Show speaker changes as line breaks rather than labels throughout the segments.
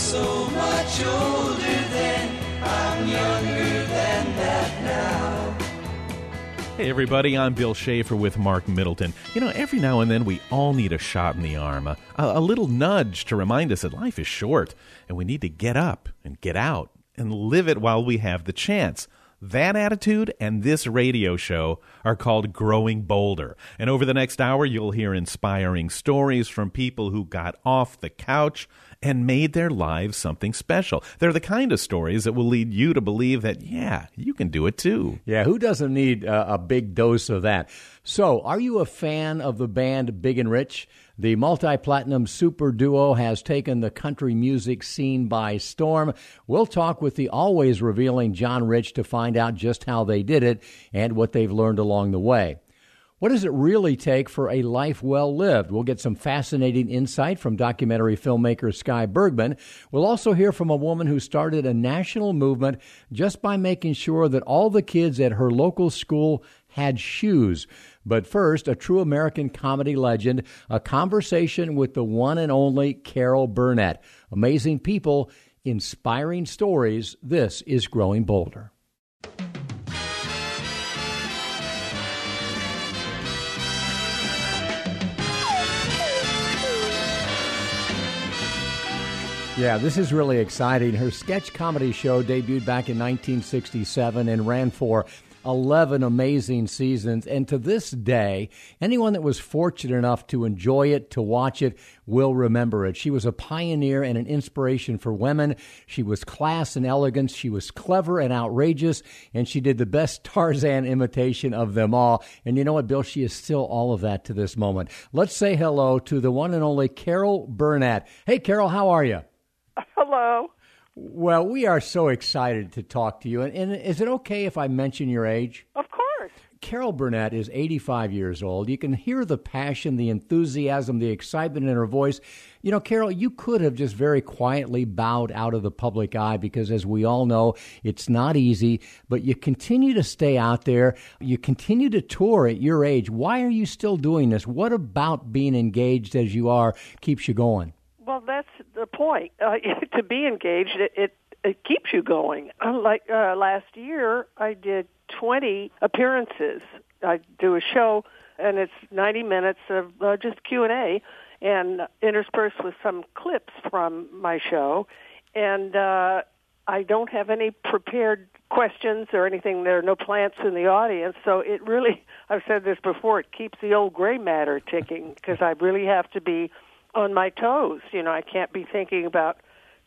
so much older. I'm younger than that now.
Hey, everybody, I'm Bill Schaefer with Marc Middleton. You know, every now and then we all need a shot in the arm, a, a little nudge to remind us that life is short and we need to get up and get out and live it while we have the chance. That attitude and this radio show are called Growing Bolder. And over the next hour, you'll hear inspiring stories from people who got off the couch and made their lives something special. They're the kind of stories that will lead you to believe that, yeah, you can do it too.
Yeah, who doesn't need a, a big dose of that? So, are you a fan of the band Big and Rich? The multi platinum super duo has taken the country music scene by storm. We'll talk with the always revealing John Rich to find out just how they did it and what they've learned along the way. What does it really take for a life well lived? We'll get some fascinating insight from documentary filmmaker Sky Bergman. We'll also hear from a woman who started a national movement just by making sure that all the kids at her local school had shoes. But first, a true American comedy legend, a conversation with the one and only Carol Burnett. Amazing people, inspiring stories. This is Growing Bolder. Yeah, this is really exciting. Her sketch comedy show debuted back in 1967 and ran for 11 amazing seasons. And to this day, anyone that was fortunate enough to enjoy it, to watch it, will remember it. She was a pioneer and an inspiration for women. She was class and elegance. She was clever and outrageous. And she did the best Tarzan imitation of them all. And you know what, Bill? She is still all of that to this moment. Let's say hello to the one and only Carol Burnett. Hey, Carol, how are you?
Hello.
Well, we are so excited to talk to you. And, and, is it okay if I mention your age?
Of course.
Carol Burnett is 85 years old. You can hear the passion, the enthusiasm, the excitement in her voice. You know, Carol, you could have just very quietly bowed out of the public eye because, as we all know, it's not easy, but you continue to stay out there. You continue to tour at your age. Why are you still doing this? What about being engaged as you are keeps you going?
Well, that's the point. Uh, to be engaged, it, it it keeps you going. Like uh, last year, I did 20 appearances. I do a show, and it's 90 minutes of uh, just Q and A, and interspersed with some clips from my show. And uh, I don't have any prepared questions or anything. There are no plants in the audience, so it really. I've said this before. It keeps the old gray matter ticking because I really have to be on my toes. You know, I can't be thinking about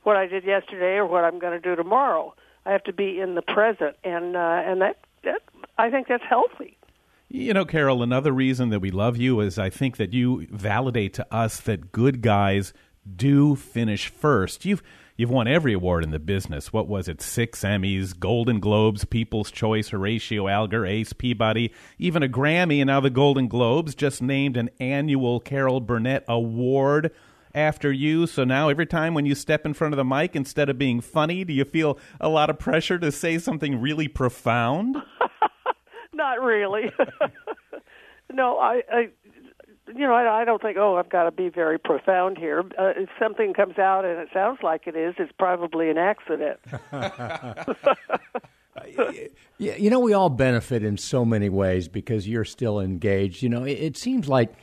what I did yesterday or what I'm going to do tomorrow. I have to be in the present, and uh, and that, that I think that's healthy.
You know, Carol, another reason that we love you is I think that you validate to us that good guys do finish first. You've You've won every award in the business. What was it? Six Emmys, Golden Globes, People's Choice, Horatio Alger, Ace Peabody, even a Grammy, and now the Golden Globes just named an annual Carol Burnett Award after you. So now every time when you step in front of the mic, instead of being funny, do you feel a lot of pressure to say something really profound?
Not really. no, I, I you know, I, I don't think, oh, I've got to be very profound here. Uh, if something comes out and it sounds like it is, it's probably an accident.
yeah, you know, we all benefit in so many ways because you're still engaged. You know, it, it seems like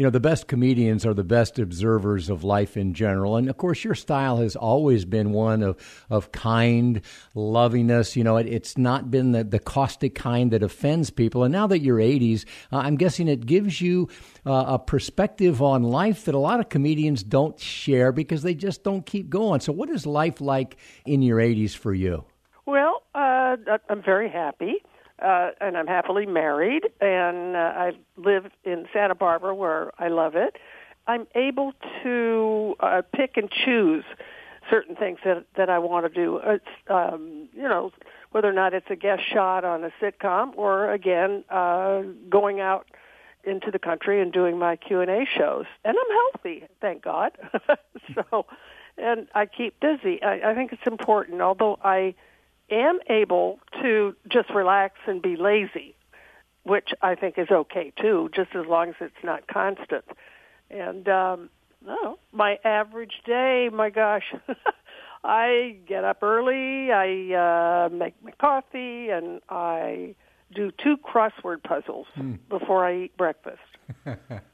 you know, the best comedians are the best observers of life in general. And of course, your style has always been one of, of kind lovingness. You know, it, it's not been the, the caustic kind that offends people. And now that you're 80s, uh, I'm guessing it gives you uh, a perspective on life that a lot of comedians don't share because they just don't keep going. So, what is life like in your 80s for you?
Well, uh, I'm very happy uh, and I'm happily married, and uh, I live in Santa Barbara where I love it. I'm able to uh, pick and choose certain things that that I want to do. It's um, you know whether or not it's a guest shot on a sitcom or again uh, going out into the country and doing my Q and A shows. And I'm healthy, thank God. so, and I keep busy. I, I think it's important. Although I am able to just relax and be lazy, which I think is okay too, just as long as it's not constant. And um, oh, my average day, my gosh, I get up early, I uh, make my coffee, and I do two crossword puzzles before I eat breakfast.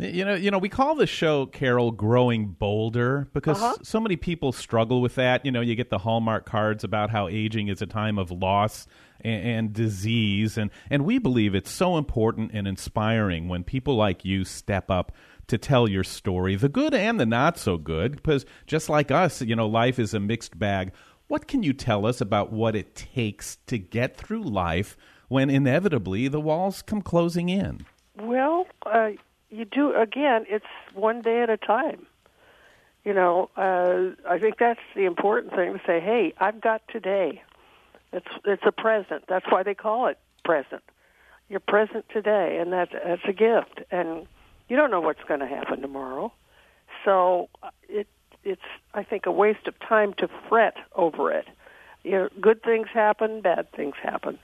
You know, you know, we call the show Carol "Growing Bolder" because
Uh-huh.
so many people struggle with that. You know, you get the Hallmark cards about how aging is a time of loss and, and disease, and and we believe it's so important and inspiring when people like you step up to tell your story, the good and the not so good. Because just like us, you know, life is a mixed bag. What can you tell us about what it takes to get through life when inevitably the walls come closing in?
Well, uh, you do again. It's one day at a time. You know, uh, I think that's the important thing to say. Hey, I've got today. It's it's a present. That's why they call it present. You're present today, and that's that's a gift. And you don't know what's going to happen tomorrow. So uh, it it's I think a waste of time to fret over it. You know, good things happen, bad things happen,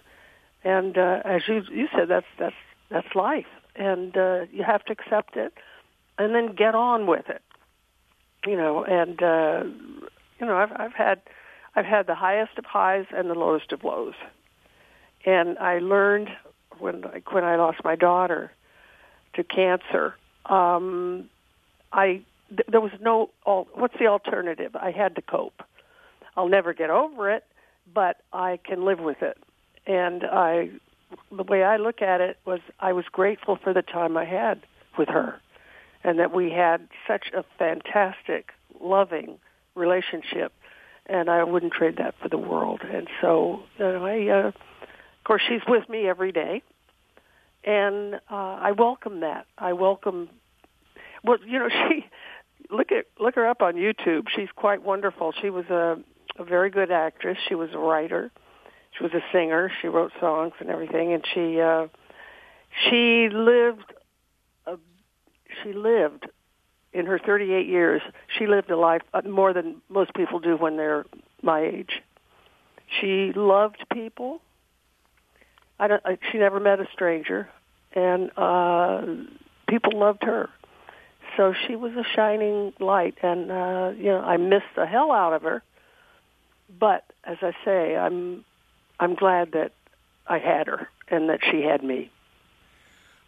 and uh, as you you said, that's that's that's life, and uh, you have to accept it, and then get on with it. You know, and uh, you know, I've I've had I've had the highest of highs and the lowest of lows, and I learned when like when I lost my daughter to cancer. Um, I th- there was no al- what's the alternative? I had to cope. I'll never get over it, but I can live with it. And I the way I look at it was I was grateful for the time I had with her and that we had such a fantastic, loving relationship and I wouldn't trade that for the world. And so, you know, I uh, of course she's with me every day and uh, I welcome that. I welcome. Well, you know, she look at look her up on YouTube. She's quite wonderful. She was a, a very good actress. She was a writer. She was a singer. She wrote songs and everything, and she uh, she lived. A, she lived in her 38 years. She lived a life uh, more than most people do when they're my age. She loved people. I don't. I, she never met a stranger, and uh, people loved her. So she was a shining light, and uh, you know I missed the hell out of her. But as I say, I'm I'm glad that I had her and that she had me.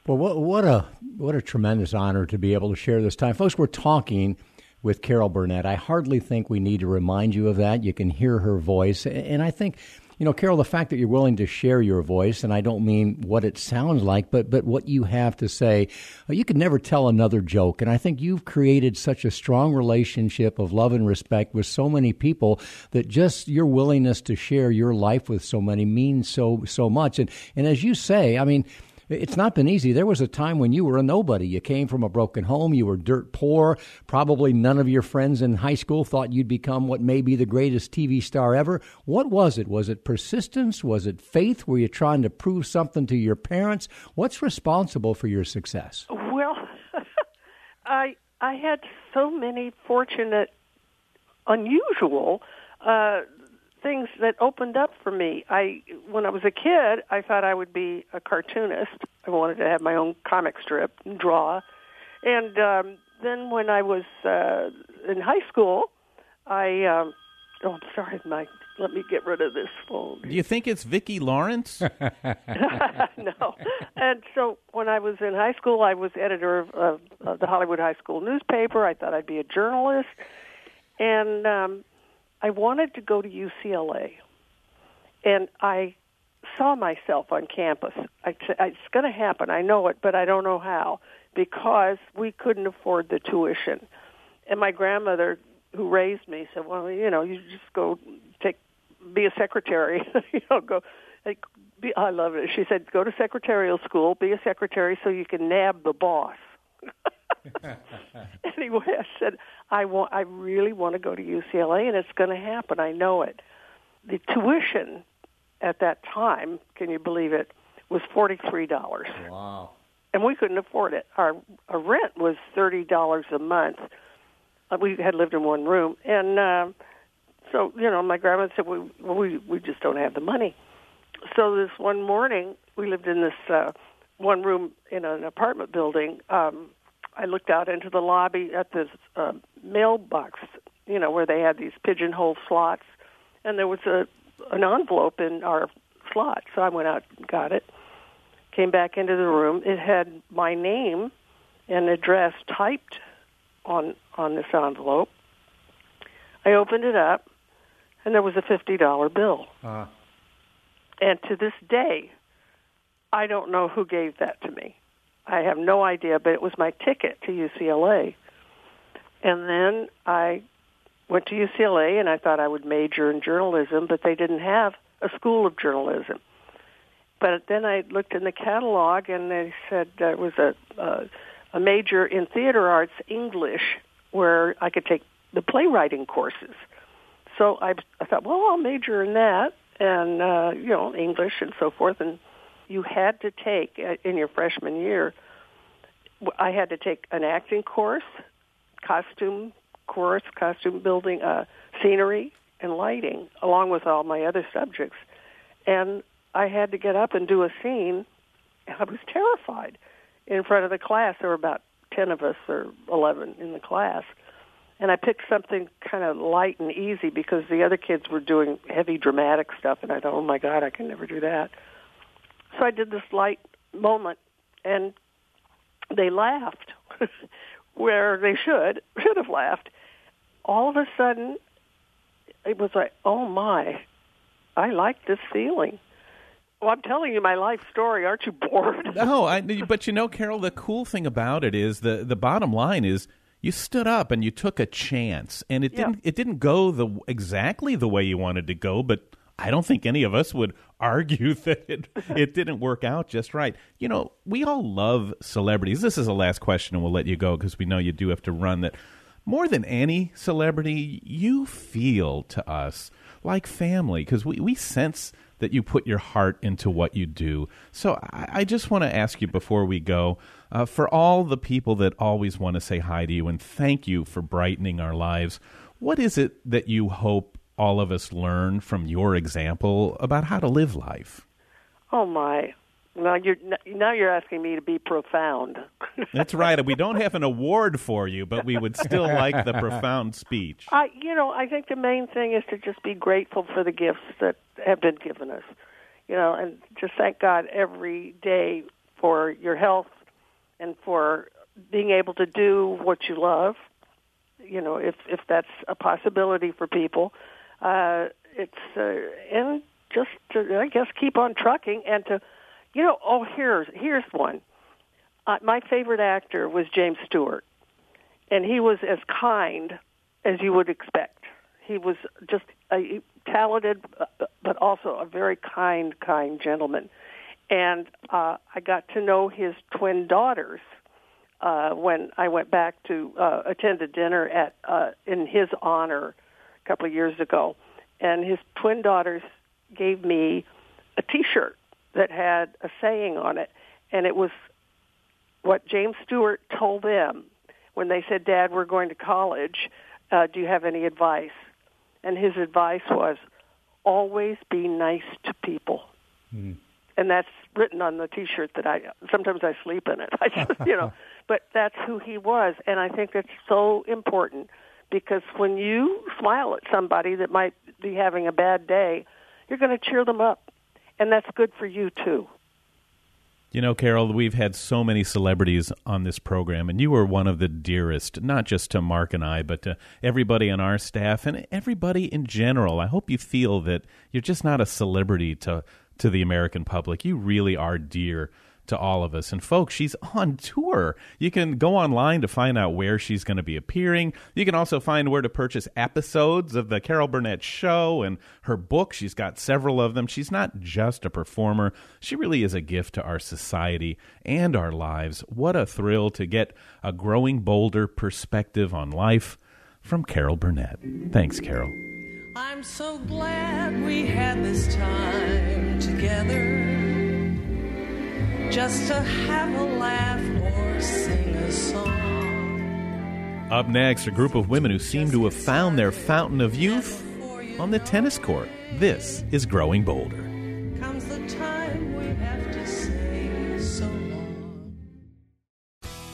Well, what, what a what a tremendous honor to be able to share this time, folks. We're talking with Carol Burnett. I hardly think we need to remind you of that. You can hear her voice, and I think. You know, Carol, the fact that you're willing to share your voice, and I don't mean what it sounds like, but but what you have to say, uh, you could never tell another joke. And I think you've created such a strong relationship of love and respect with so many people that just your willingness to share your life with so many means so so much. And and as you say, I mean, it's not been easy. There was a time when you were a nobody. You came from a broken home. You were dirt poor. Probably none of your friends in high school thought you'd become what may be the greatest TV star ever. What was it? Was it persistence? Was it faith? Were you trying to prove something to your parents? What's responsible for your success?
Well, I I had so many fortunate, unusual uh, things that opened up for me. I when I was a kid, I thought I would be a cartoonist. I wanted to have my own comic strip and draw. And um, then when I was uh, in high school, I um, oh, I'm sorry, Mike. Let me get rid of this phone.
Do you think it's Vicki Lawrence?
no. And so when I was in high school, I was editor of, of, of the Hollywood High School newspaper. I thought I'd be a journalist, and um, I wanted to go to UCLA. And I saw myself on campus. I it's going to happen. I know it, but I don't know how because we couldn't afford the tuition. And my grandmother, who raised me, said, "Well, you know, you just go take, be a secretary. you know, go." Like, be, I love it. She said, "Go to secretarial school, be a secretary, so you can nab the boss." anyway, I said, "I want. I really want to go to UCLA, and it's going to happen. I know it." The tuition at that time, can you believe it, was forty three dollars
Wow.
and we couldn't afford it. Our, our rent was thirty dollars a month. Uh, we had lived in one room, and uh, so you know, my grandma said, "We we we just don't have the money." So this one morning, we lived in this uh, one room in an apartment building. Um, I looked out into the lobby at this uh, mailbox you know, where they had these pigeonhole slots, and there was a an envelope in our slot. So I went out and got it. Came back into the room. It had my name and address typed on on this envelope. I opened it up, and there was a fifty dollar bill.
Uh,
And to this day, I don't know who gave that to me. I have no idea, but it was my ticket to UCLA. And then I went to UCLA and I thought I would major in journalism, but they didn't have a school of journalism. But then I looked in the catalog and they said there was a a, a major in theater arts English where I could take the playwriting courses. So I, I thought, well, I'll major in that and uh, you know English and so forth. And you had to take uh, in your freshman year. I had to take an acting course, costume course, costume building, uh, scenery, and lighting, along with all my other subjects. And I had to get up and do a scene. and I was terrified in front of the class. There were about ten of us or eleven in the class and I picked something kind of light and easy because the other kids were doing heavy dramatic stuff, and I thought, oh my God, I can never do that. So I did this light moment, and they laughed, where they should should have laughed. All of a sudden, it was like, oh my, I like this feeling. Well, I'm telling you my life story. Aren't you bored?
No, I, but you know, Carol, the cool thing about it is the the bottom line is you stood up and you took a chance, and it
Yeah.
didn't it didn't go the exactly the way you wanted to go, but I don't think any of us would argue that it it didn't work out just right. You know, we all love celebrities. This is the last question, and we'll let you go because we know you do have to run. That more than any celebrity, you feel to us like family because we we sense that you put your heart into what you do. So I, I just want to ask you before we go, uh, for all the people that always want to say hi to you and thank you for brightening our lives, what is it that you hope all of us learn from your example about how to live life?
oh my! Now you're now you're asking me to be profound.
That's right. We don't have an award for you, but we would still like the profound speech.
I, you know, I think the main thing is to just be grateful for the gifts that have been given us, you know, and just thank God every day for your health and for being able to do what you love. You know, if if that's a possibility for people, uh, it's uh, and just to, I guess keep on trucking and to, you know, oh here's here's one. Uh, my favorite actor was James Stewart and he was as kind as you would expect. He was just a talented, uh, but also a very kind, kind gentleman. And uh, I got to know his twin daughters uh, when I went back to uh, attend a dinner at uh, in his honor a couple of years ago, and his twin daughters gave me a T-shirt that had a saying on it, and it was what James Stewart told them when they said, "Dad, we're going to college. Uh, do you have any advice?" And his advice was, "Always be nice to people." And that's written on the T-shirt that I sometimes I sleep in it. I just, you know, but that's who he was, and I think that's so important because when you smile at somebody that might be having a bad day, you're going to cheer them up, and that's good for you too.
You know, Carol, we've had so many celebrities on this program, and you were one of the dearest, not just to Mark and I, but to everybody on our staff and everybody in general. I hope you feel that you're just not a celebrity to, to the American public. You really are dear to all of us. And folks, she's on tour. You can go online to find out where she's going to be appearing. You can also find where to purchase episodes of the Carol Burnett show and her book. She's got several of them. She's not just a performer. She really is a gift to our society and our lives. What a thrill to get a growing bolder perspective on life from Carol Burnett. Thanks, Carol.
I'm so glad we had this time together just to have a laugh or sing a song.
Up next, a group of women who seem to have found their fountain of youth on the tennis court. This is Growing Bolder.
Comes the time we have to say so long.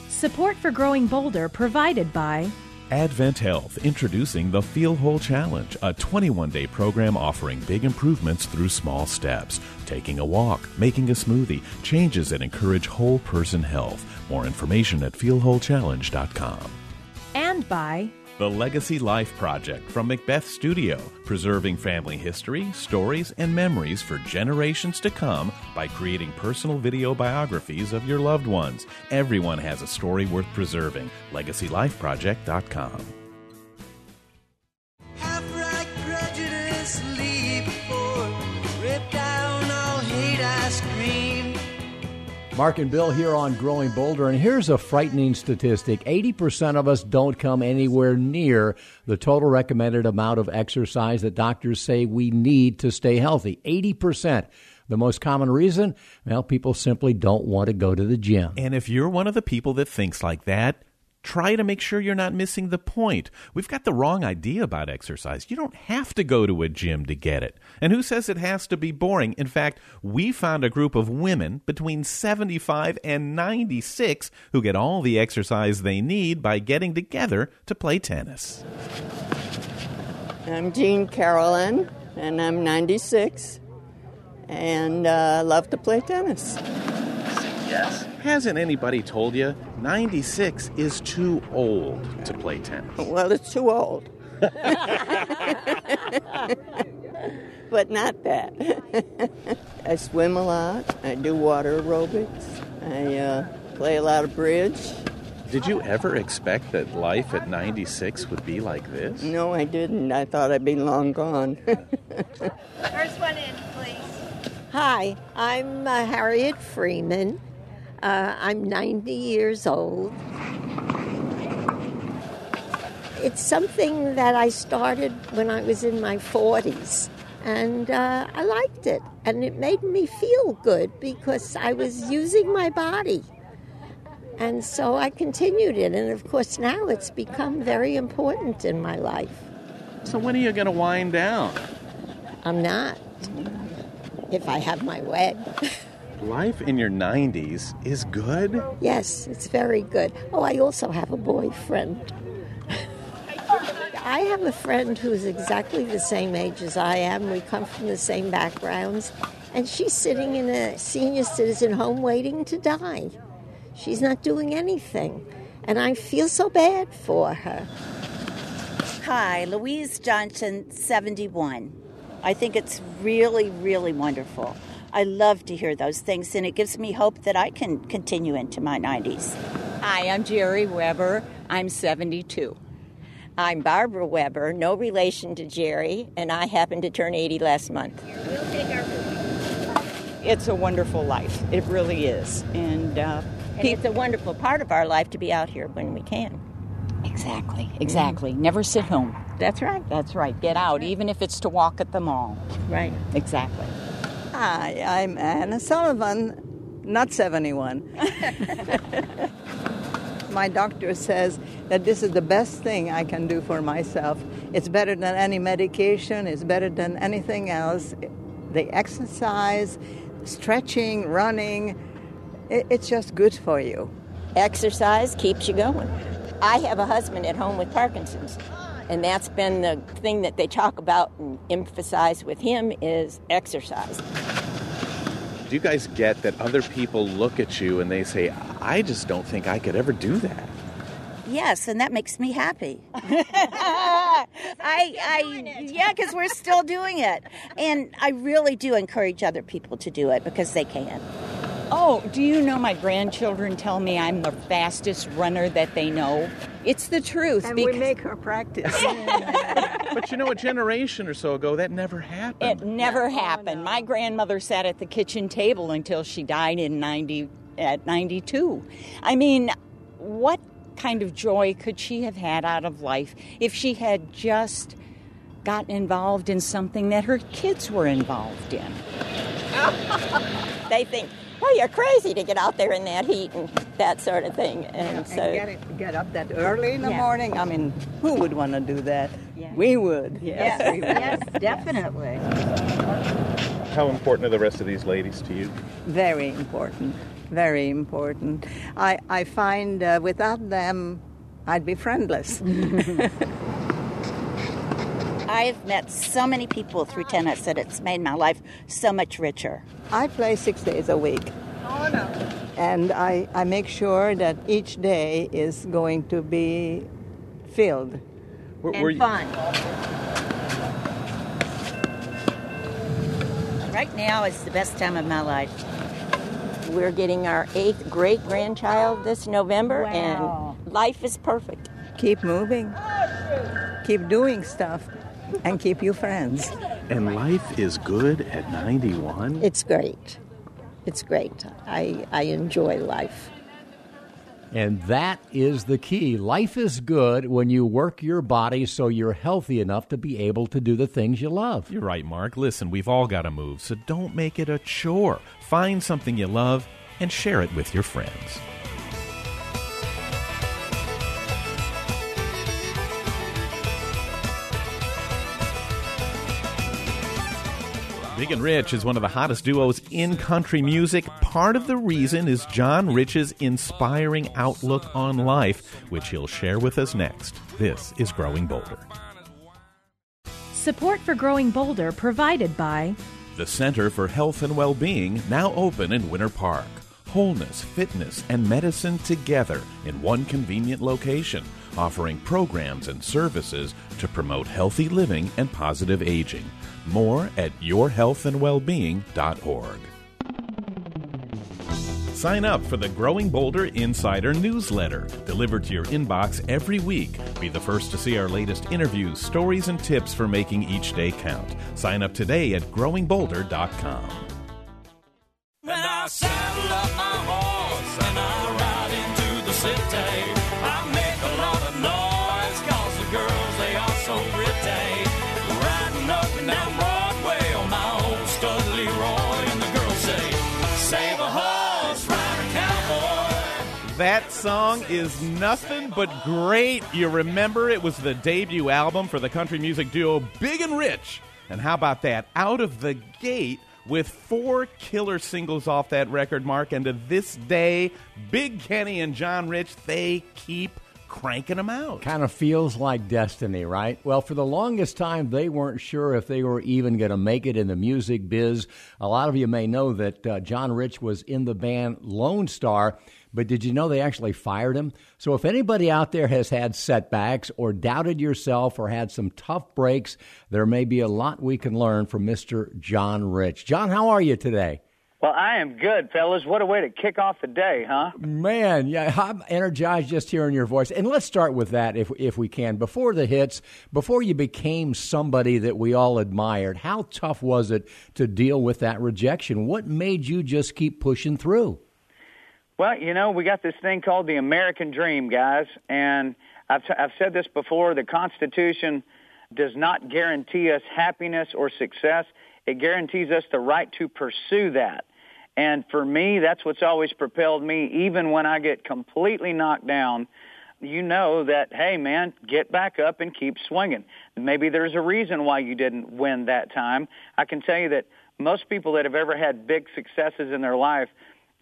Support for Growing Bolder provided by
Advent Health introducing the Feel Whole Challenge, a 21 day program offering big improvements through small steps. Taking a walk, making a smoothie, changes that encourage whole person health. More information at feelwholechallenge.com.
And by
The Legacy Life Project from Macbeth Studio, preserving family history, stories, and memories for generations to come by creating personal video biographies of your loved ones. Everyone has a story worth preserving. LegacyLifeProject.com.
Mark and Bill here on Growing Bolder, and here's a frightening statistic 80% of us don't come anywhere near the total recommended amount of exercise that doctors say we need to stay healthy. 80%. The most common reason? Well, people simply don't want to go to the gym.
And if you're one of the people that thinks like that, try to make sure you're not missing the point. We've got the wrong idea about exercise. You don't have to go to a gym to get it. And who says it has to be boring? In fact, we found a group of women between 75 and 96 who get all the exercise they need by getting together to play tennis.
I'm Jean Carolyn, and I'm 96, and uh, love to play tennis.
Hasn't anybody told you 96 is too old to play tennis?
Well, it's too old. but not that. I swim a lot. I do water aerobics. I uh, play a lot of bridge.
Did you ever expect that life at 96 would be like this?
No, I didn't. I thought I'd be long gone.
First one in, please.
Hi, I'm uh, Harriet Freeman. Uh, I'm 90 years old. It's something that I started when I was in my 40s, and uh, I liked it. And it made me feel good because I was using my body. And so I continued it, and of course, now it's become very important in my life.
So when are you going to wind down?
I'm not, if I have my way.
Life in your 90s is good?
Yes, it's very good. Oh, I also have a boyfriend. I have a friend who's exactly the same age as I am. We come from the same backgrounds. And she's sitting in a senior citizen home waiting to die. She's not doing anything. And I feel so bad for her.
Hi, Louise Johnson, 71. I think it's really, really wonderful. I love to hear those things, and it gives me hope that I can continue into my 90s.
Hi, I'm Jerry Weber. I'm 72.
I'm Barbara Weber, no relation to Jerry, and I happened to turn 80 last month.
It's a wonderful life. It really is. And, uh,
And it's a wonderful part of our life to be out here when we can.
exactly, exactly. Never sit home.
That's right.
That's right. Get out, even if it's to walk at the mall.
Right.
Exactly.
Hi, I'm Anna Sullivan, not 71. My doctor says that this is the best thing I can do for myself. It's better than any medication, it's better than anything else. The exercise, stretching, running, it, it's just good for you.
Exercise keeps you going. I have a husband at home with Parkinson's, and that's been the thing that they talk about and emphasize with him is exercise.
Do you guys get that other people look at you and they say, I just don't think I could ever do that?
Yes, and that makes me happy. I, I, yeah, because we're still doing it, and I really do encourage other people to do it because they can.
Oh, do you know my grandchildren tell me I'm the fastest runner that they know? It's the truth.
And we make her practice.
But you know, a generation or so ago, that never happened.
it never happened. My grandmother sat at the kitchen table until she died in 90 at 92. I mean, what kind of joy could she have had out of life if she had just gotten involved in something that her kids were involved in?
They think, well, you're crazy to get out there in that heat and that sort of thing. And
and
so,
get, it, get up that early in the
Yeah.
morning. I mean, who would want to do that?
Yeah.
We would. Yes, we would.
yes, definitely.
How important are the rest of these ladies to you?
Very important. Very important. I, I find uh, without them, I'd be friendless.
I've met so many people through tennis that it's made my life so much richer.
I play six days a week. And I, I make sure that each day is going to be filled.
Were-
and
were you-
fun. Right now is the best time of my life.
We're getting our eighth great grandchild this November,
Wow.
and life is perfect.
Keep moving, keep doing stuff, and keep you friends.
And life is good at 91?
It's great. It's great. I, I enjoy life.
And that is the key. Life is good when you work your body so you're healthy enough to be able to do the things you love.
You're right, Mark. Listen, we've all got to move, so don't make it a chore. Find something you love and share it with your friends. Big and Rich is one of the hottest duos in country music. Part of the reason is John Rich's inspiring outlook on life, which he'll share with us next. This is Growing Bolder.
Support for Growing Bolder provided by
The Center for Health and Well-Being, now open in Winter Park. Wholeness, fitness, and medicine together in one convenient location, offering programs and services to promote healthy living and positive aging. More at yourhealthandwellbeing.org. Sign up for the Growing Bolder Insider newsletter, delivered to your inbox every week. Be the first to see our latest interviews, stories, and tips for making each day count. Sign up today at growingbolder.com.
Then I saddle up my horse and I ride into the city.
Song is nothing but great. You remember it was the debut album for the country music duo Big and Rich. And how about that? Out of the gate with four killer singles off that record, Mark. And to this day, Big Kenny and John Rich, they keep cranking them out.
Kind of feels like destiny, right? Well, for the longest time, they weren't sure if they were even going to make it in the music biz. A lot of you may know that uh, John Rich was in the band Lonestar, but did you know they actually fired him? So if anybody out there has had setbacks or doubted yourself or had some tough breaks, there may be a lot we can learn from Mr. John Rich. John, how are you today?
Well, I am good, fellas. What a way to kick off the day, huh?
Man, yeah, I'm energized just hearing your voice. And let's start with that if if we can. Before the hits, before you became somebody that we all admired, how tough was it to deal with that rejection? What made you just keep pushing through?
Well, you know, we got this thing called the American Dream, guys, and I've I've said this before. The Constitution does not guarantee us happiness or success. It guarantees us the right to pursue that. And for me, that's what's always propelled me, even when I get completely knocked down. You know that, hey, man, get back up and keep swinging. Maybe there's a reason why you didn't win that time. I can tell you that most people that have ever had big successes in their life,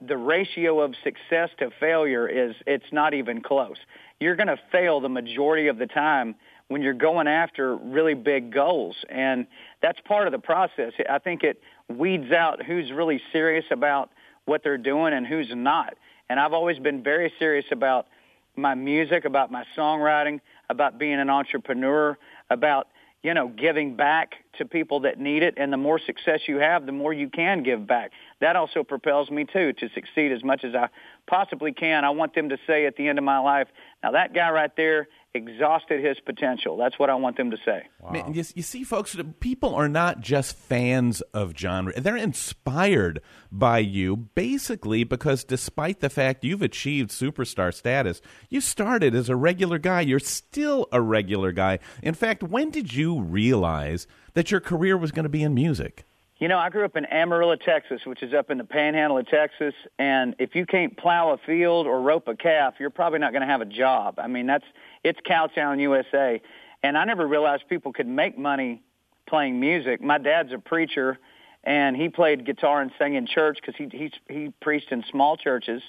the ratio of success to failure is it's not even close. You're going to fail the majority of the time when you're going after really big goals. And that's part of the process. I think it weeds out who's really serious about what they're doing and who's not. And I've always been very serious about my music, about my songwriting, about being an entrepreneur, about you know, giving back to people that need it. And the more success you have, the more you can give back. That also propels me too to succeed as much as I possibly can. I want them to say at the end of my life, now that guy right there exhausted his potential. That's what I want them to say.
Man, you, you see, folks, people are not just fans of John. They're inspired by you, basically, because despite the fact you've achieved superstar status, you started as a regular guy. You're still a regular guy. In fact, when did you realize that your career was going to be in music?
You know, I grew up in Amarillo, Texas, which is up in the panhandle of Texas. And if you can't plow a field or rope a calf, you're probably not going to have a job. I mean, that's it's Cowtown, USA. And I never realized people could make money playing music. My dad's a preacher, and he played guitar and sang in church because he he he preached in small churches.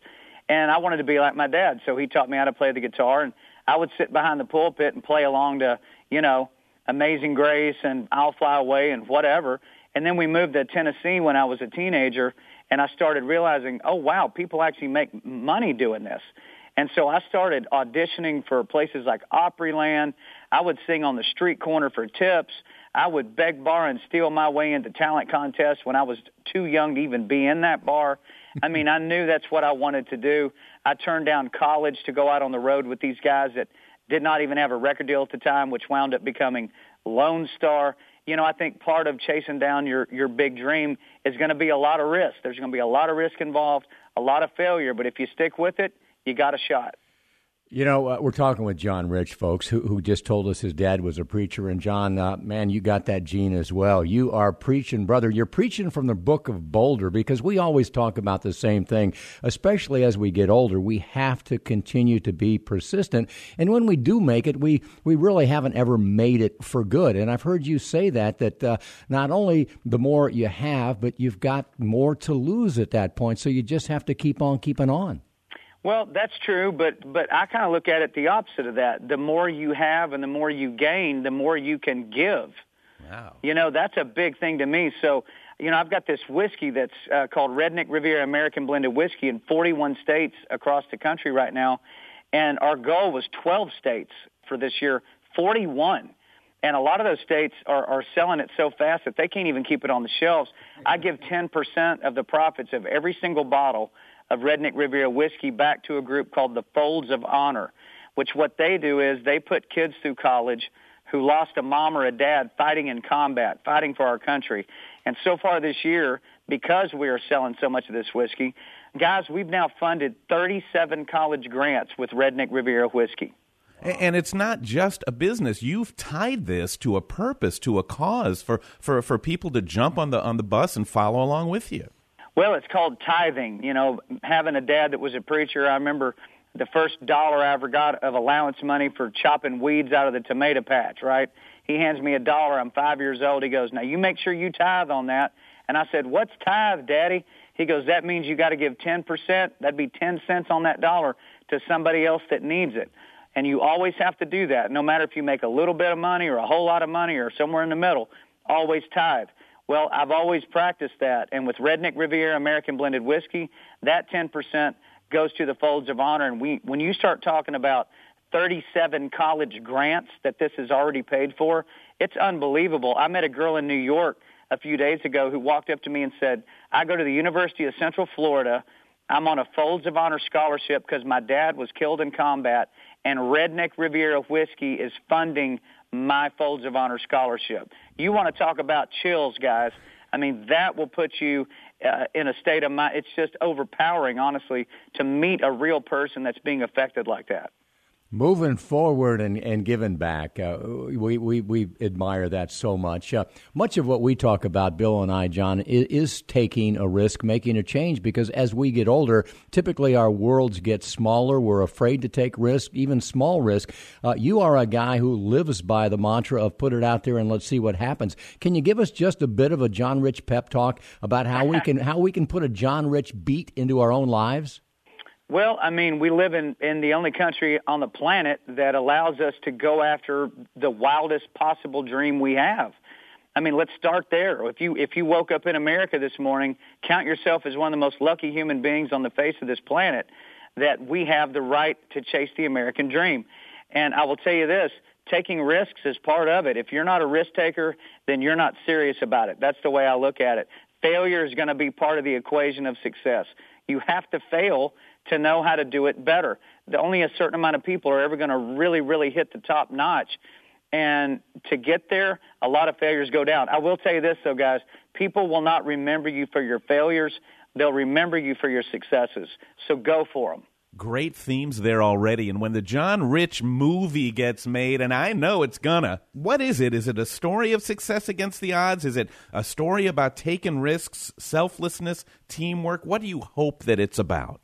And I wanted to be like my dad, so he taught me how to play the guitar. And I would sit behind the pulpit and play along to, you know, Amazing Grace and I'll Fly Away and whatever. And then we moved to Tennessee when I was a teenager, and I started realizing, oh wow, people actually make money doing this. And so I started auditioning for places like Opryland. I would sing on the street corner for tips. I would beg, bar, and steal my way into talent contests when I was too young to even be in that bar. I mean, I knew that's what I wanted to do. I turned down college to go out on the road with these guys that did not even have a record deal at the time, which wound up becoming Lonestar. You know, I think part of chasing down your your big dream is going to be a lot of risk. There's going to be a lot of risk involved, a lot of failure, but if you stick with it, you got a shot.
You know, uh, we're talking with John Rich, folks, who, who just told us his dad was a preacher. And John, uh, man, you got that gene as well. You are preaching, brother. You're preaching from the book of Bolder because we always talk about the same thing, especially as we get older. We have to continue to be persistent. And when we do make it, we, we really haven't ever made it for good. And I've heard you say that, that uh, not only the more you have, but you've got more to lose at that point. So you just have to keep on keeping on.
Well, that's true, but but I kind of look at it the opposite of that. The more you have and the more you gain, the more you can give.
Wow.
You know, that's a big thing to me. So, you know, I've got this whiskey that's uh, called Redneck Riviera American Blended Whiskey in 41 states across the country right now, and our goal was 12 states for this year, 41. And a lot of those states are, are selling it so fast that they can't even keep it on the shelves. I give 10% of the profits of every single bottle of Redneck Riviera whiskey back to a group called the Folds of Honor, which what they do is they put kids through college who lost a mom or a dad fighting in combat, fighting for our country. And so far this year, because we are selling so much of this whiskey, guys, we've now funded 37 college grants with Redneck Riviera whiskey.
And it's not just a business. You've tied this to a purpose, to a cause for, for, for people to jump on the on the bus and follow along with you.
Well, it's called tithing. You know, having a dad that was a preacher, I remember the first dollar I ever got of allowance money for chopping weeds out of the tomato patch, right? He hands me a dollar. I'm five years old. He goes, now you make sure you tithe on that. And I said, what's tithe, Daddy? He goes, that means you got to give 10%. That'd be 10 cents on that dollar to somebody else that needs it. And you always have to do that, no matter if you make a little bit of money or a whole lot of money or somewhere in the middle. Always tithe. Well, I've always practiced that. And with Redneck Riviera American Blended Whiskey, that 10% goes to the Folds of Honor. And we, when you start talking about 37 college grants that this has already paid for, it's unbelievable. I met a girl in New York a few days ago who walked up to me and said, I go to the University of Central Florida. I'm on a Folds of Honor scholarship because my dad was killed in combat, and Redneck Riviera Whiskey is funding my Folds of Honor scholarship. You want to talk about chills, guys. I mean, that will put you uh, in a state of mind. It's just overpowering, honestly, to meet a real person that's being affected like that.
Moving forward and, and giving back, uh, we, we, we admire that so much. Uh, much of what we talk about, Bill and I, John, is, is, taking a risk, making a change, because as we get older, typically our worlds get smaller. We're afraid to take risk, even small risk. Uh, you are a guy who lives by the mantra of put it out there and let's see what happens. Can you give us just a bit of a John Rich pep talk about how we can how we can put a John Rich beat into our own lives?
Well, I mean, we live in, in the only country on the planet that allows us to go after the wildest possible dream we have. I mean, let's start there. If you if you woke up in America this morning, count yourself as one of the most lucky human beings on the face of this planet that we have the right to chase the American dream. And I will tell you this, taking risks is part of it. If you're not a risk taker, then you're not serious about it. That's the way I look at it. Failure is going to be part of the equation of success. You have to fail to know how to do it better. The, only a certain amount of people are ever going to really, really hit the top notch. And to get there, a lot of failures go down. I will tell you this, though, guys. People will not remember you for your failures. They'll remember you for your successes. So go for them.
Great themes there already. And when the John Rich movie gets made, and I know it's gonna, what is it? Is it a story of success against the odds? Is it a story about taking risks, selflessness, teamwork? What do you hope that it's about?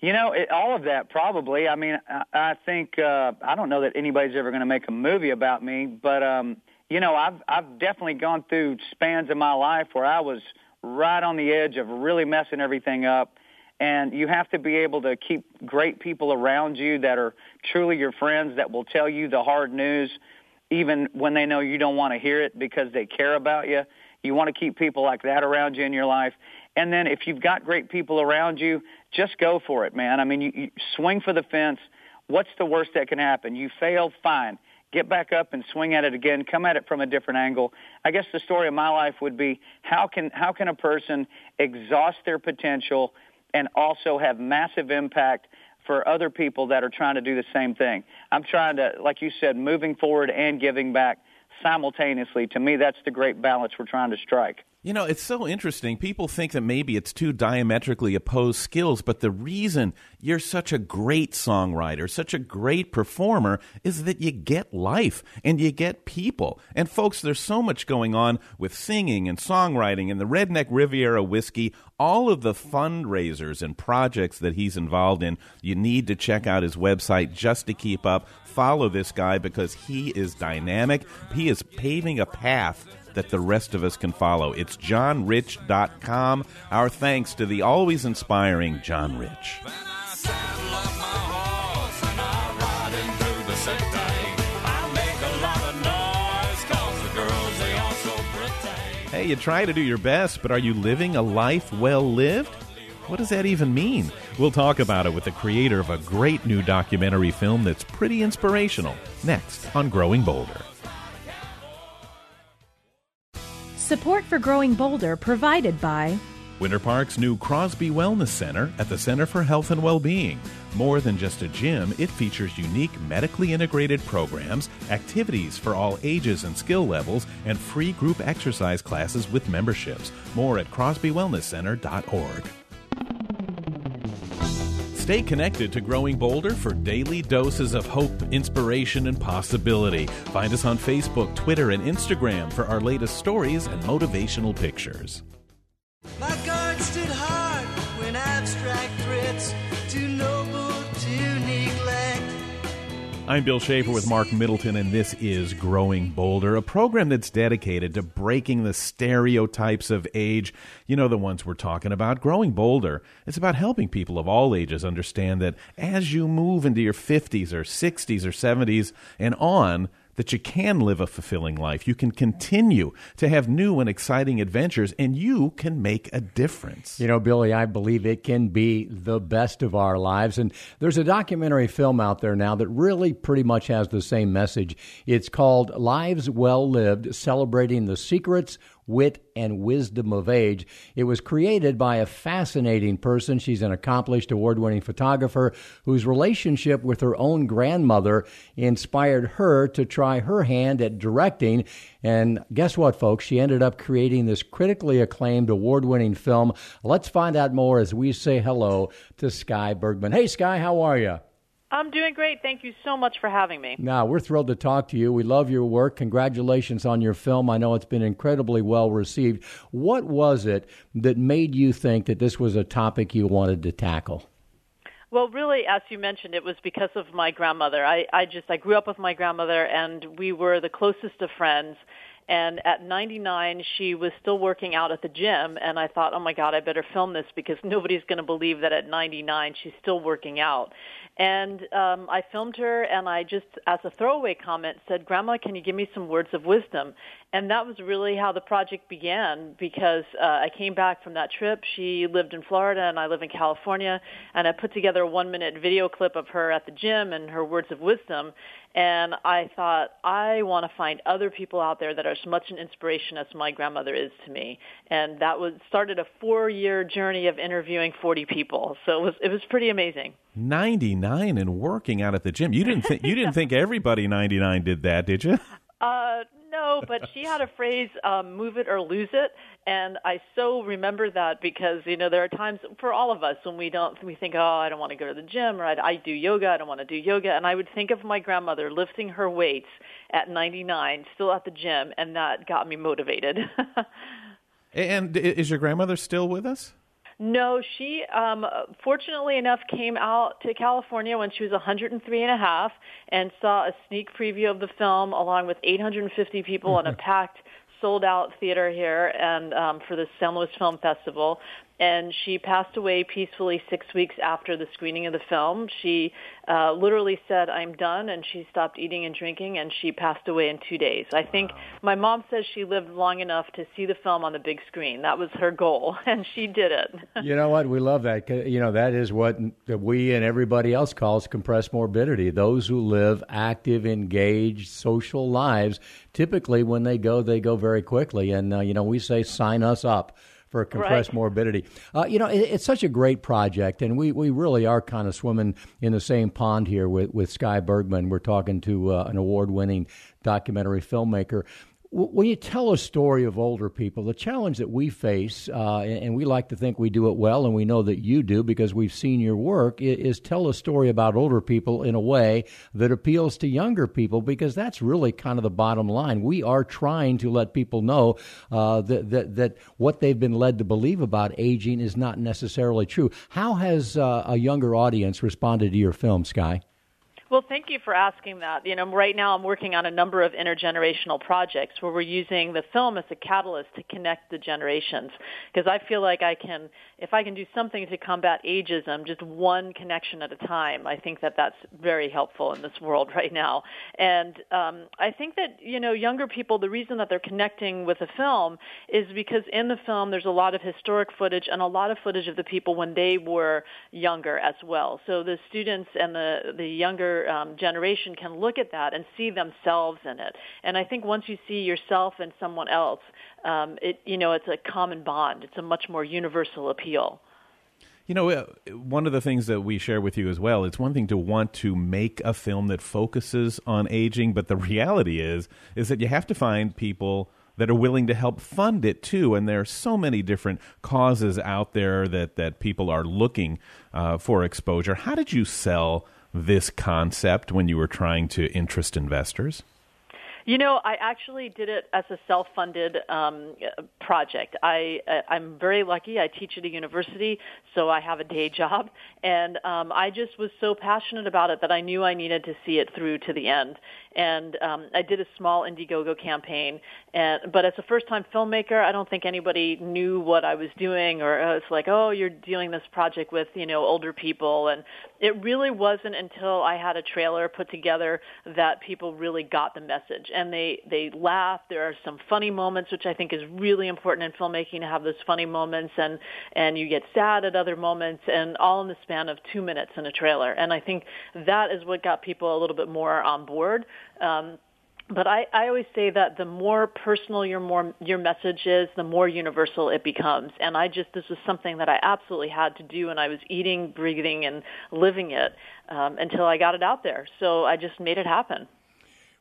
You know, it, all of that probably. I mean, I, I think uh, I don't know that anybody's ever going to make a movie about me, but um, you know, I've I've definitely gone through spans of my life where I was right on the edge of really messing everything up, and you have to be able to keep great people around you that are truly your friends that will tell you the hard news even when they know you don't want to hear it because they care about you. You want to keep people like that around you in your life. And then if you've got great people around you, just go for it, man. I mean, you, you swing for the fence. What's the worst that can happen? You fail, fine. Get back up and swing at it again. Come at it from a different angle. I guess the story of my life would be how can how can a person exhaust their potential and also have massive impact for other people that are trying to do the same thing. I'm trying to, like you said, moving forward and giving back simultaneously. To me, that's the great balance we're trying to strike.
You know, it's so interesting. People think that maybe it's two diametrically opposed skills, but the reason you're such a great songwriter, such a great performer, is that you get life and you get people. And folks, there's so much going on with singing and songwriting and the Redneck Riviera whiskey, all of the fundraisers and projects that he's involved in. You need to check out his website just to keep up. Follow this guy because he is dynamic. He is paving a path that the rest of us can follow. It's johnrich.com. Our thanks to the always inspiring John Rich. Hey, you try to do your best, but are you living a life well lived? What does that even mean? We'll talk about it with the creator of a great new documentary film that's pretty inspirational. Next on Growing Bolder.
Support for Growing Bolder provided by
Winter Park's new Crosby Wellness Center at the Center for Health and Well-Being. More than just a gym, it features unique medically integrated programs, activities for all ages and skill levels, and free group exercise classes with memberships. More at crosbywellnesscenter.org. Stay connected to Growing Bolder for daily doses of hope, inspiration, and possibility. Find us on Facebook, Twitter, and Instagram for our latest stories and motivational pictures. I'm Bill Schaefer with Marc Middleton, and this is Growing Bolder, a program that's dedicated to breaking the stereotypes of age. You know, the ones we're talking about. Growing Bolder is about helping people of all ages understand that as you move into your 50s or 60s or 70s and on, that you can live a fulfilling life. You can continue to have new and exciting adventures, and you can make a difference.
You know, Billy, I believe it can be the best of our lives. And there's a documentary film out there now that really pretty much has the same message. It's called Lives Well Lived Celebrating the Secrets, Wit, and Wisdom of Age. It was created by a fascinating person. She's an accomplished award winning photographer whose relationship with her own grandmother inspired her to try her hand at directing. And guess what, folks? She ended up creating this critically acclaimed award winning film. Let's find out more as we say hello to Sky Bergman. Hey, Sky, how are you?
I'm doing great. Thank you so much for having me.
Now, we're thrilled to talk to you. We love your work. Congratulations on your film. I know it's been incredibly well received. What was it that made you think that this was a topic you wanted to tackle?
Well, really, as you mentioned, it was because of my grandmother. I, I just I grew up with my grandmother, and we were the closest of friends. And at 99, she was still working out at the gym, and I thought, oh my God, I better film this because nobody's going to believe that at 99 she's still working out. And um, I filmed her, and I just, as a throwaway comment, said, Grandma, can you give me some words of wisdom? And that was really how the project began because uh, I came back from that trip. She lived in Florida, and I live in California, and I put together a one-minute video clip of her at the gym and her words of wisdom. And I thought, I want to find other people out there that are as much an inspiration as my grandmother is to me. And that was started a four-year journey of interviewing 40 people. So it was it was pretty amazing.
99 and working out at the gym. You didn't think you didn't think everybody 99 did that, did you?
Uh, no, but she had a phrase, um, "Move it or lose it," and I so remember that because you know there are times for all of us when we don't we think, "Oh, I don't want to go to the gym," or I, I do yoga, I don't want to do yoga, and I would think of my grandmother lifting her weights at 99, still at the gym, and that got me motivated.
and is your grandmother still with us?
No, she um, fortunately enough came out to California when she was 103 and a half and saw a sneak preview of the film along with 850 people in a packed sold out theater here and um, for the San Luis Film Festival. And she passed away peacefully six weeks after the screening of the film. She uh, literally said, "I'm done," and she stopped eating and drinking, and she passed away in two days. I think my mom says she lived long enough to see the film on the big screen. That was her goal, and she did it.
you know what? We love that. You know that is what we and everybody else calls compressed morbidity. Those who live active, engaged, social lives. Typically, when they go, they go very quickly, and uh, you know we say, sign us up for compressed
Right.
morbidity. Uh, you know, it, it's such a great project, and we, we really are kind of swimming in the same pond here with, with Sky Bergman. We're talking to uh, an award winning documentary filmmaker. When you tell a story of older people, the challenge that we face, uh, and, and we like to think we do it well, and we know that you do because we've seen your work, is tell a story about older people in a way that appeals to younger people because that's really kind of the bottom line. We are trying to let people know uh, that, that, that what they've been led to believe about aging is not necessarily true. How has uh, a younger audience responded to your film, Sky?
Well, thank you for asking that. You know, right now I'm working on a number of intergenerational projects where we're using the film as a catalyst to connect the generations. Because I feel like I can, if I can do something to combat ageism, just one connection at a time, I think that that's very helpful in this world right now. And um, I think that, you know, younger people, the reason that they're connecting with the film is because in the film there's a lot of historic footage and a lot of footage of the people when they were younger as well. So the students and the, the younger um, generation can look at that and see themselves in it. And I think once you see yourself and someone else, um, it, you know, it's a common bond. It's a much more universal appeal.
You know, uh, one of the things that we share with you as well, it's one thing to want to make a film that focuses on aging, but the reality is is that you have to find people that are willing to help fund it too. And there are so many different causes out there that that people are looking uh, for exposure. How did you sell this concept when you were trying to interest investors?
You know, I actually did it as a self-funded um, project. I I'm very lucky. I teach at a university, so I have a day job, and um, I just was so passionate about it that I knew I needed to see it through to the end. And um, I did a small Indiegogo campaign, and but as a first-time filmmaker, I don't think anybody knew what I was doing, or uh, it's like, oh, you're doing this project with you know older people, and it really wasn't until I had a trailer put together that people really got the message and they they laughed. There are some funny moments, which I think is really important in filmmaking to have those funny moments, and and you get sad at other moments, and all in the span of two minutes in a trailer. And I think that is what got people a little bit more on board. Um, but I, I always say that the more personal your more your message is, the more universal it becomes. And I just this was something that I absolutely had to do, and I was eating, breathing, and living it um, until I got it out there. So I just made it happen.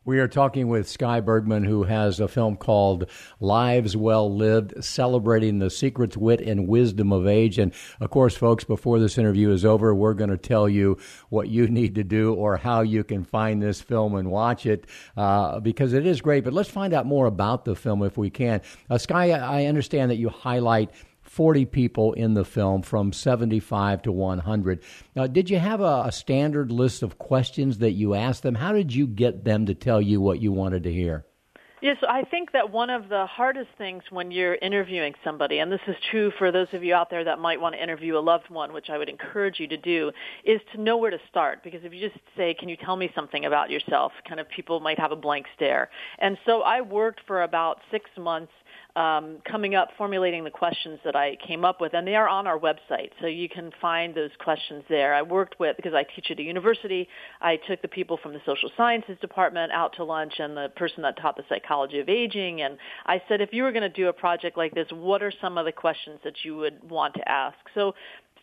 We are talking with Sky Bergman, who has a film called Lives Well Lived, celebrating the secrets, wit, and wisdom of age. And of course, folks, before this interview is over, we're going to tell you what you need to do or how you can find this film and watch it uh, because it is great. But let's find out more about the film if we can. Uh, Sky, I understand that you highlight 40 people in the film from 75 to 100. Now, did you have a, a standard list of questions that you asked them? How did you get them to tell you what you wanted to hear?
Yes, I think that one of the hardest things when you're interviewing somebody, and this is true for those of you out there that might want to interview a loved one, which I would encourage you to do, is to know where to start. Because if you just say, can you tell me something about yourself, kind of people might have a blank stare. And so I worked for about six months um, coming up, formulating the questions that I came up with, and they are on our website, so you can find those questions there. I worked with because I teach at a university. I took the people from the social sciences department out to lunch, and the person that taught the psychology of aging, and I said, if you were going to do a project like this, what are some of the questions that you would want to ask? So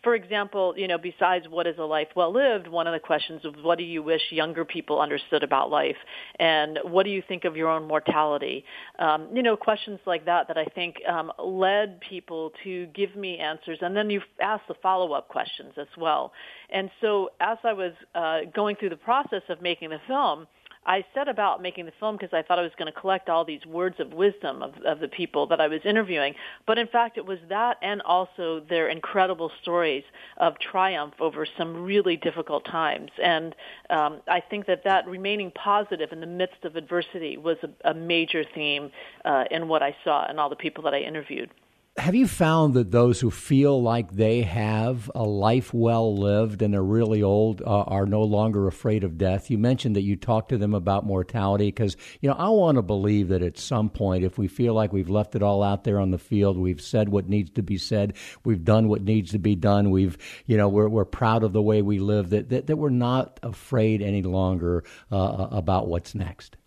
for example, you know, besides what is a life well lived, one of the questions of what do you wish younger people understood about life, and what do you think of your own mortality? Um, you know, questions like that that I think um, led people to give me answers, and then you ask the follow up questions as well. And so, as I was uh, going through the process of making the film. I set about making the film because I thought I was going to collect all these words of wisdom of, of the people that I was interviewing. But in fact, it was that and also their incredible stories of triumph over some really difficult times. And um, I think that that remaining positive in the midst of adversity was a, a major theme uh, in what I saw and all the people that I interviewed.
Have you found that those who feel like they have a life well lived and are really old uh, are no longer afraid of death? You mentioned that you talked to them about mortality because, you know, I want to believe that at some point, if we feel like we've left it all out there on the field, we've said what needs to be said, we've done what needs to be done, we've, you know, we're, we're proud of the way we live, that, that, that we're not afraid any longer uh, about what's next.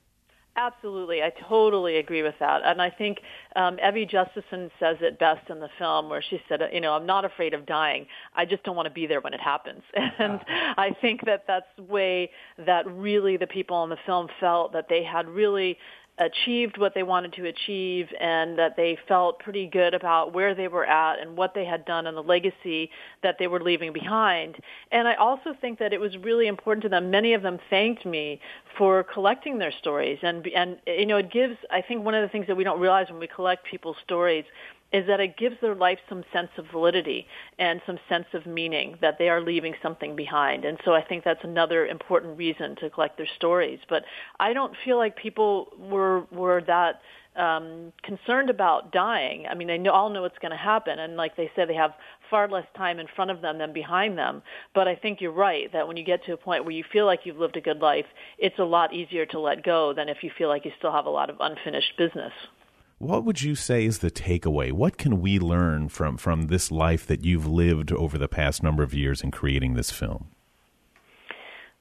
Absolutely, I totally agree with that, and I think um, Evie Justeson says it best in the film, where she said, "You know, I'm not afraid of dying. I just don't want to be there when it happens." And I think that that's the way that really the people in the film felt that they had really achieved what they wanted to achieve and that they felt pretty good about where they were at and what they had done and the legacy that they were leaving behind. And I also think that it was really important to them. Many of them thanked me for collecting their stories and and you know it gives I think one of the things that we don't realize when we collect people's stories is that it gives their life some sense of validity and some sense of meaning that they are leaving something behind. And so I think that's another important reason to collect their stories. But I don't feel like people were were that um, concerned about dying. I mean, they know, all know what's going to happen, and like they said, they have far less time in front of them than behind them. But I think you're right that when you get to a point where you feel like you've lived a good life, it's a lot easier to let go than if you feel like you still have a lot of unfinished business.
What would you say is the takeaway? What can we learn from, from this life that you've lived over the past number of years in creating this film?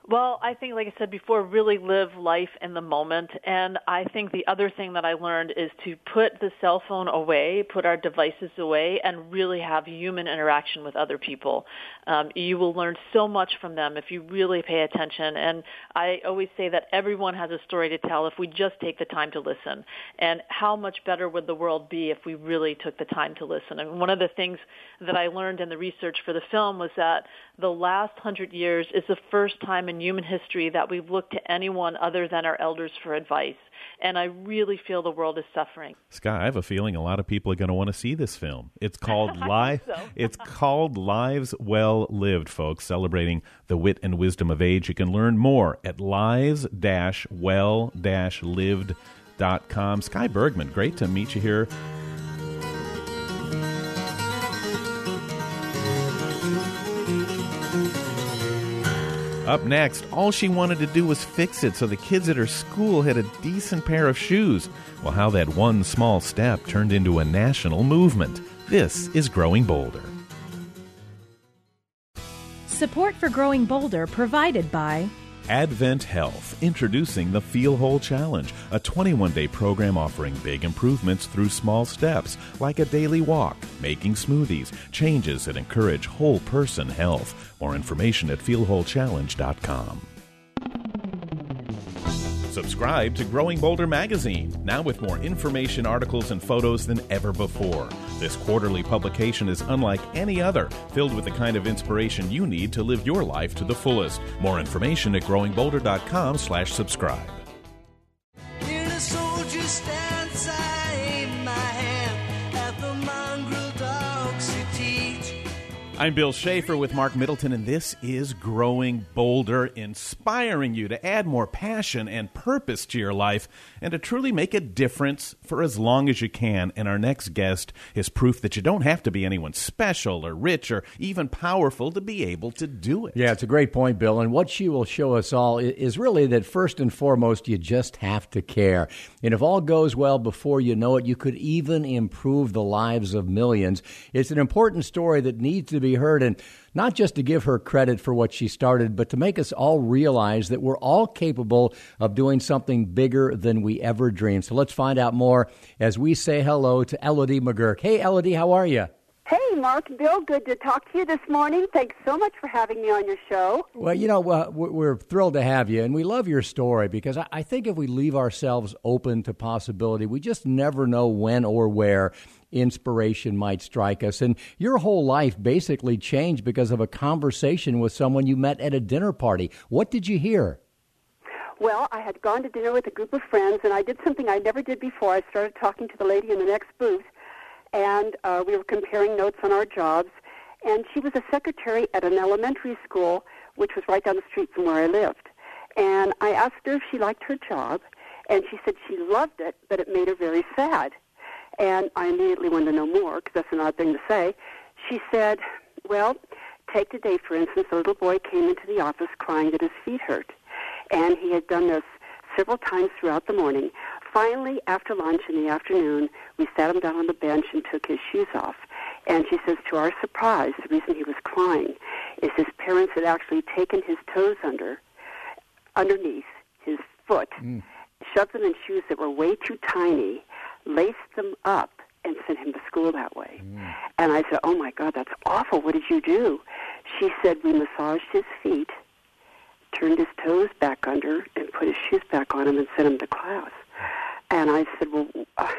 Well, I think, like I said before, really live life in the moment. And I think the other thing that I learned is to put the cell phone away, put our devices away, and really have human interaction with other people. Um, you will learn so much from them if you really pay attention. And I always say that everyone has a story to tell if we just take the time to listen. And how much better would the world be if we really took the time to listen? And one of the things that I learned in the research for the film was that the last hundred years is the first time in human history that we've looked to anyone other than our elders for advice. And I really feel the world is suffering.
Scott, I have a feeling a lot of people are going to want to see this film. It's called Live. So. it's called Lives Well Lived, folks, celebrating the wit and wisdom of age. You can learn more at lives-well-lived.com. Sky Bergman, great to meet you here Up next, all she wanted to do was fix it so the kids at her school had a decent pair of shoes. Well, how that one small step turned into a national movement. This is Growing Bolder.
Support for Growing Bolder provided by
Advent Health, introducing the Feel Whole Challenge, a 21 day program offering big improvements through small steps, like a daily walk, making smoothies, changes that encourage whole person health. More information at feelwholechallenge.com. Subscribe to Growing Bolder magazine, now with more information, articles, and photos than ever before. This quarterly publication is unlike any other, filled with the kind of inspiration you need to live your life to the fullest. More information at growingbolder.com/subscribe. I'm Bill Schaefer with Marc Middleton, and this is Growing Bolder, inspiring you to add more passion and purpose to your life and to truly make a difference for as long as you can. And our next guest is proof that you don't have to be anyone special or rich or even powerful to be able to do it.
Yeah, it's a great point, Bill. And what she will show us all is really that first and foremost, you just have to care. And if all goes well before you know it, you could even improve the lives of millions. It's an important story that needs to be heard, and not just to give her credit for what she started, but to make us all realize that we're all capable of doing something bigger than we ever dreamed. So let's find out more as we say hello to Elodie McGuirk. Hey, Elodie, how are you?
Hey, Marc, Bill, good to talk to you this morning. Thanks so much for having me on your show.
Well, you know, uh, we're thrilled to have you, and we love your story because I think if we leave ourselves open to possibility, we just never know when or where inspiration might strike us. And your whole life basically changed because of a conversation with someone you met at a dinner party. What did you hear?
Well, I had gone to dinner with a group of friends, and I did something I never did before. I started talking to the lady in the next booth, and uh, we were comparing notes on our jobs. And she was a secretary at an elementary school, which was right down the street from where I lived. And I asked her if she liked her job, and she said she loved it, but it made her very sad. And I immediately wanted to know more because that's an odd thing to say. She said, Well, take today, for instance, a little boy came into the office crying that his feet hurt. And he had done this several times throughout the morning. Finally, after lunch in the afternoon, we sat him down on the bench and took his shoes off. And she says, to our surprise, the reason he was crying is his parents had actually taken his toes under, underneath his foot, mm. shoved them in shoes that were way too tiny, laced them up, and sent him to school that way. And I said, oh my God, that's awful. What did you do? She said, we massaged his feet, turned his toes back under, and put his shoes back on him and sent him to class. And I said, well, uh,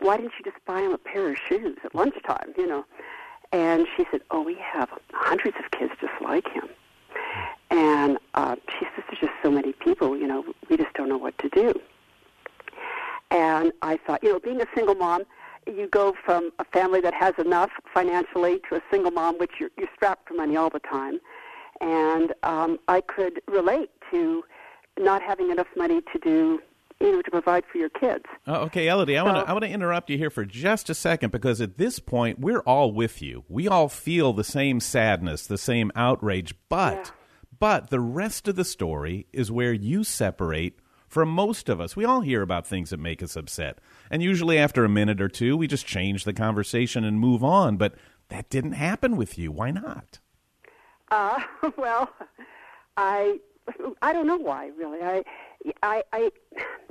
why didn't you just buy him a pair of shoes at lunchtime, you know? And she said, oh, we have hundreds of kids just like him. And uh, she says, there's just so many people, you know, we just don't know what to do. And I thought, you know, being a single mom, you go from a family that has enough financially to a single mom, which you're, you're strapped for money all the time. And um, I could relate to not having enough money to do, you know, to provide for your kids.
Oh, okay, Elodie, I want to I want to interrupt you here for just a second because at this point we're all with you. We all feel the same sadness, the same outrage, but but the rest of the story is where you separate from most of us. We all hear about things that make us upset. And usually after a minute or two, we just change the conversation and move on, but that didn't happen with you. Why not?
Uh, well, I I don't know why really. I I I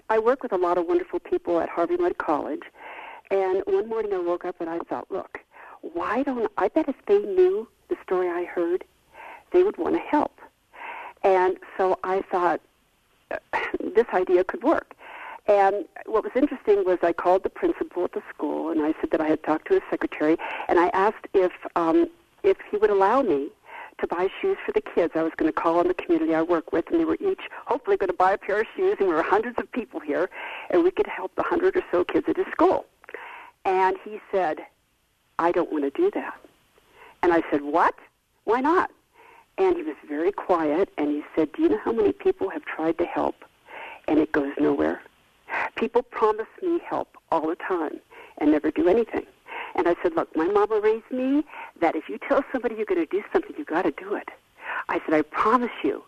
I work with a lot of wonderful people at Harvey Mudd College, and one morning I woke up and I thought, look, why don't I bet if they knew the story I heard, they would want to help. And so I thought this idea could work. And what was interesting was I called the principal at the school and I said that I had talked to his secretary and I asked if um, if he would allow me to buy shoes for the kids. I was going to call on the community I work with, and they were each hopefully going to buy a pair of shoes, and there were hundreds of people here, and we could help the hundred or so kids at his school. And he said, I don't want to do that. And I said, What? Why not? And he was very quiet, and he said, Do you know how many people have tried to help, and it goes nowhere? People promise me help all the time and never do anything. And I said, Look, my mama raised me that if you tell somebody you're going to do something, you've got to do it. I said, I promise you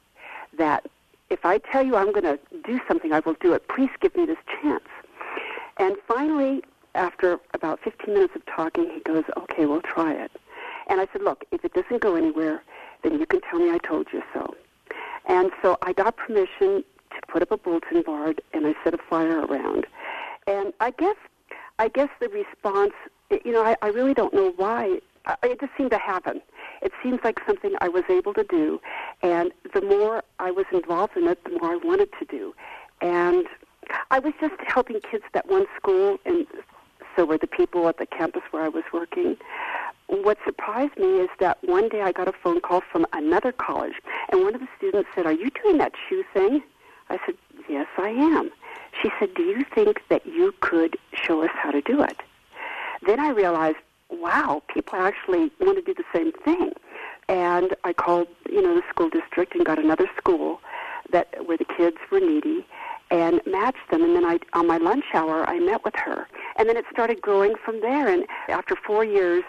that if I tell you I'm going to do something, I will do it. Please give me this chance. And finally, after about 15 minutes of talking, he goes, Okay, we'll try it. And I said, Look, if it doesn't go anywhere, then you can tell me I told you so. And so I got permission to put up a bulletin board and I set a flyer around. And I guess, I guess the response, you know, I, I really don't know why. It just seemed to happen. It seems like something I was able to do, and the more I was involved in it, the more I wanted to do. And I was just helping kids at one school, and so were the people at the campus where I was working. What surprised me is that one day I got a phone call from another college, and one of the students said, Are you doing that shoe thing? I said, Yes, I am. She said, Do you think that you could show us how to do it? Then I realized, wow, people actually want to do the same thing. And I called, you know, the school district and got another school that where the kids were needy and matched them. And then I, on my lunch hour, I met with her. And then it started growing from there. And after four years,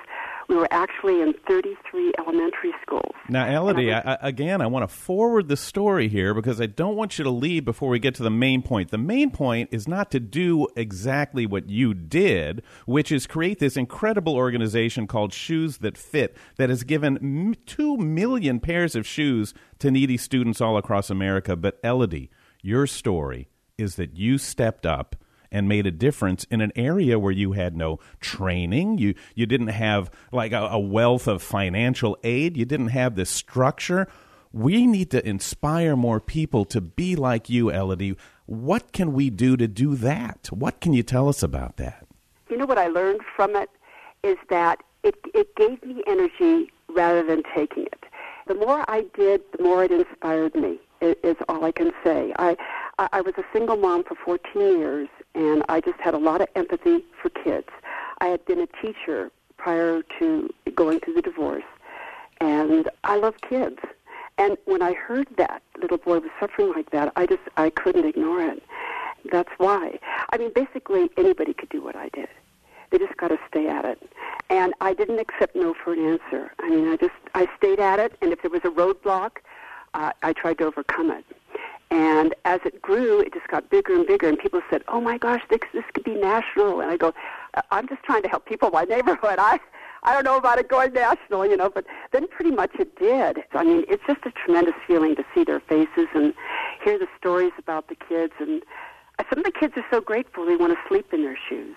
we were actually in 33 elementary schools.
Now, Elodie, I, again, I want to forward the story here because I don't want you to leave before we get to the main point. The main point is not to do exactly what you did, which is create this incredible organization called Shoes That Fit that has given m- two million pairs of shoes to needy students all across America. But, Elodie, your story is that you stepped up and made a difference in an area where you had no training. You you didn't have like a, a wealth of financial aid. You didn't have this structure. We need to inspire more people to be like you, Elodie. What can we do to do that? What can you tell us about that?
You know what I learned from it is that it it gave me energy rather than taking it. The more I did, the more it inspired me. Is all I can say. I I was a single mom for 14 years, and I just had a lot of empathy for kids. I had been a teacher prior to going through the divorce, and I love kids. And when I heard that little boy was suffering like that, I just I couldn't ignore it. That's why. I mean, basically anybody could do what I did. They just got to stay at it. And I didn't accept no for an answer. I mean, I just I stayed at it, and if there was a roadblock, uh, I tried to overcome it. And as it grew, it just got bigger and bigger. And people said, "Oh my gosh, this this could be national." And I go, uh, "I'm just trying to help people in my neighborhood. I I don't know about it going national, you know." But then pretty much it did. I mean, it's just a tremendous feeling to see their faces and hear the stories about the kids. And uh, some of the kids are so grateful they want to sleep in their shoes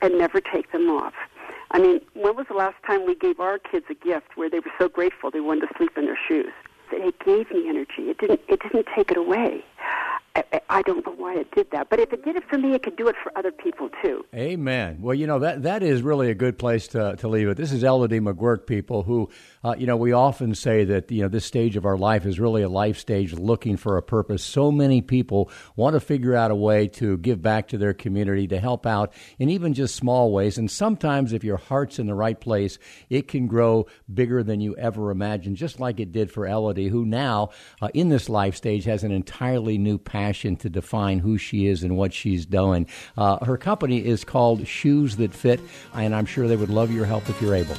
and never take them off. I mean, when was the last time we gave our kids a gift where they were so grateful they wanted to sleep in their shoes? It gave me energy. It didn't. It didn't take it away. I, don't know why it did that, but if it did it for me, it could do it for other people too.
Amen. Well, you know that that is really a good place to to leave it. This is Elodie McGuirk, people who, uh, you know, we often say that you know this stage of our life is really a life stage looking for a purpose. So many people want to figure out a way to give back to their community, to help out in even just small ways. And sometimes, if your heart's in the right place, it can grow bigger than you ever imagined. Just like it did for Elodie, who now uh, in this life stage has an entirely new passion to define who she is and what she's doing. Uh, her company is called Shoes That Fit, and I'm sure they would love your help if you're able.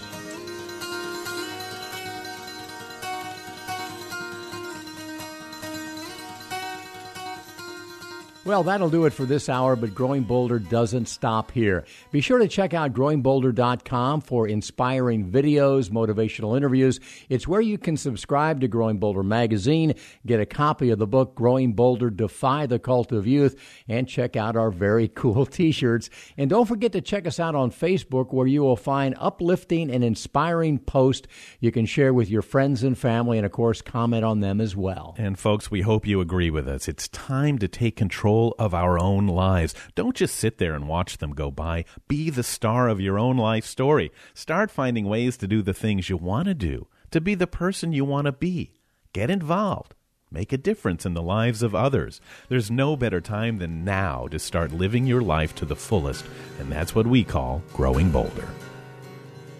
Well, that'll do it for this hour, but Growing Bolder doesn't stop here. Be sure to check out growingbolder.com for inspiring videos, motivational interviews. It's where you can subscribe to Growing Bolder magazine, get a copy of the book Growing Bolder Defy the Cult of Youth, and check out our very cool t-shirts. And don't forget to check us out on Facebook where you will find uplifting and inspiring posts you can share with your friends and family and of course comment on them as well.
And folks, we hope you agree with us. It's time to take control of our own lives. Don't just sit there and watch them go by. Be the star of your own life story. Start finding ways to do the things you want to do, to be the person you want to be. Get involved. Make a difference in the lives of others. There's no better time than now to start living your life to the fullest, and that's what we call Growing Bolder.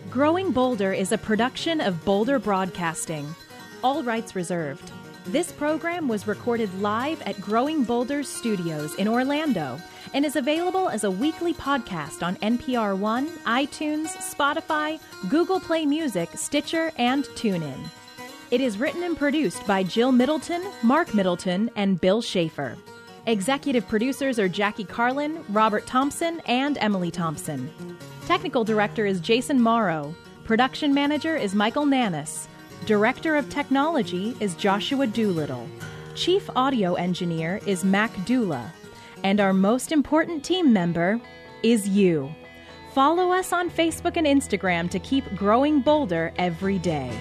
Growing Bolder is a production of Bolder Broadcasting. All rights reserved. This program was recorded live at Growing Bolders Studios in Orlando and is available as a weekly podcast on NPR One, iTunes, Spotify, Google Play Music, Stitcher, and TuneIn. It is written and produced by Jill Middleton, Marc Middleton, and Bill Schaefer. Executive producers are Jackie Carlin, Robert Thompson, and Emily Thompson. Technical director is Jason Morrow. Production manager is Michael Nannis. Director of Technology is Joshua Doolittle. Chief Audio Engineer is Mac Dula. And our most important team member is you. Follow us on Facebook and Instagram to keep growing bolder every day.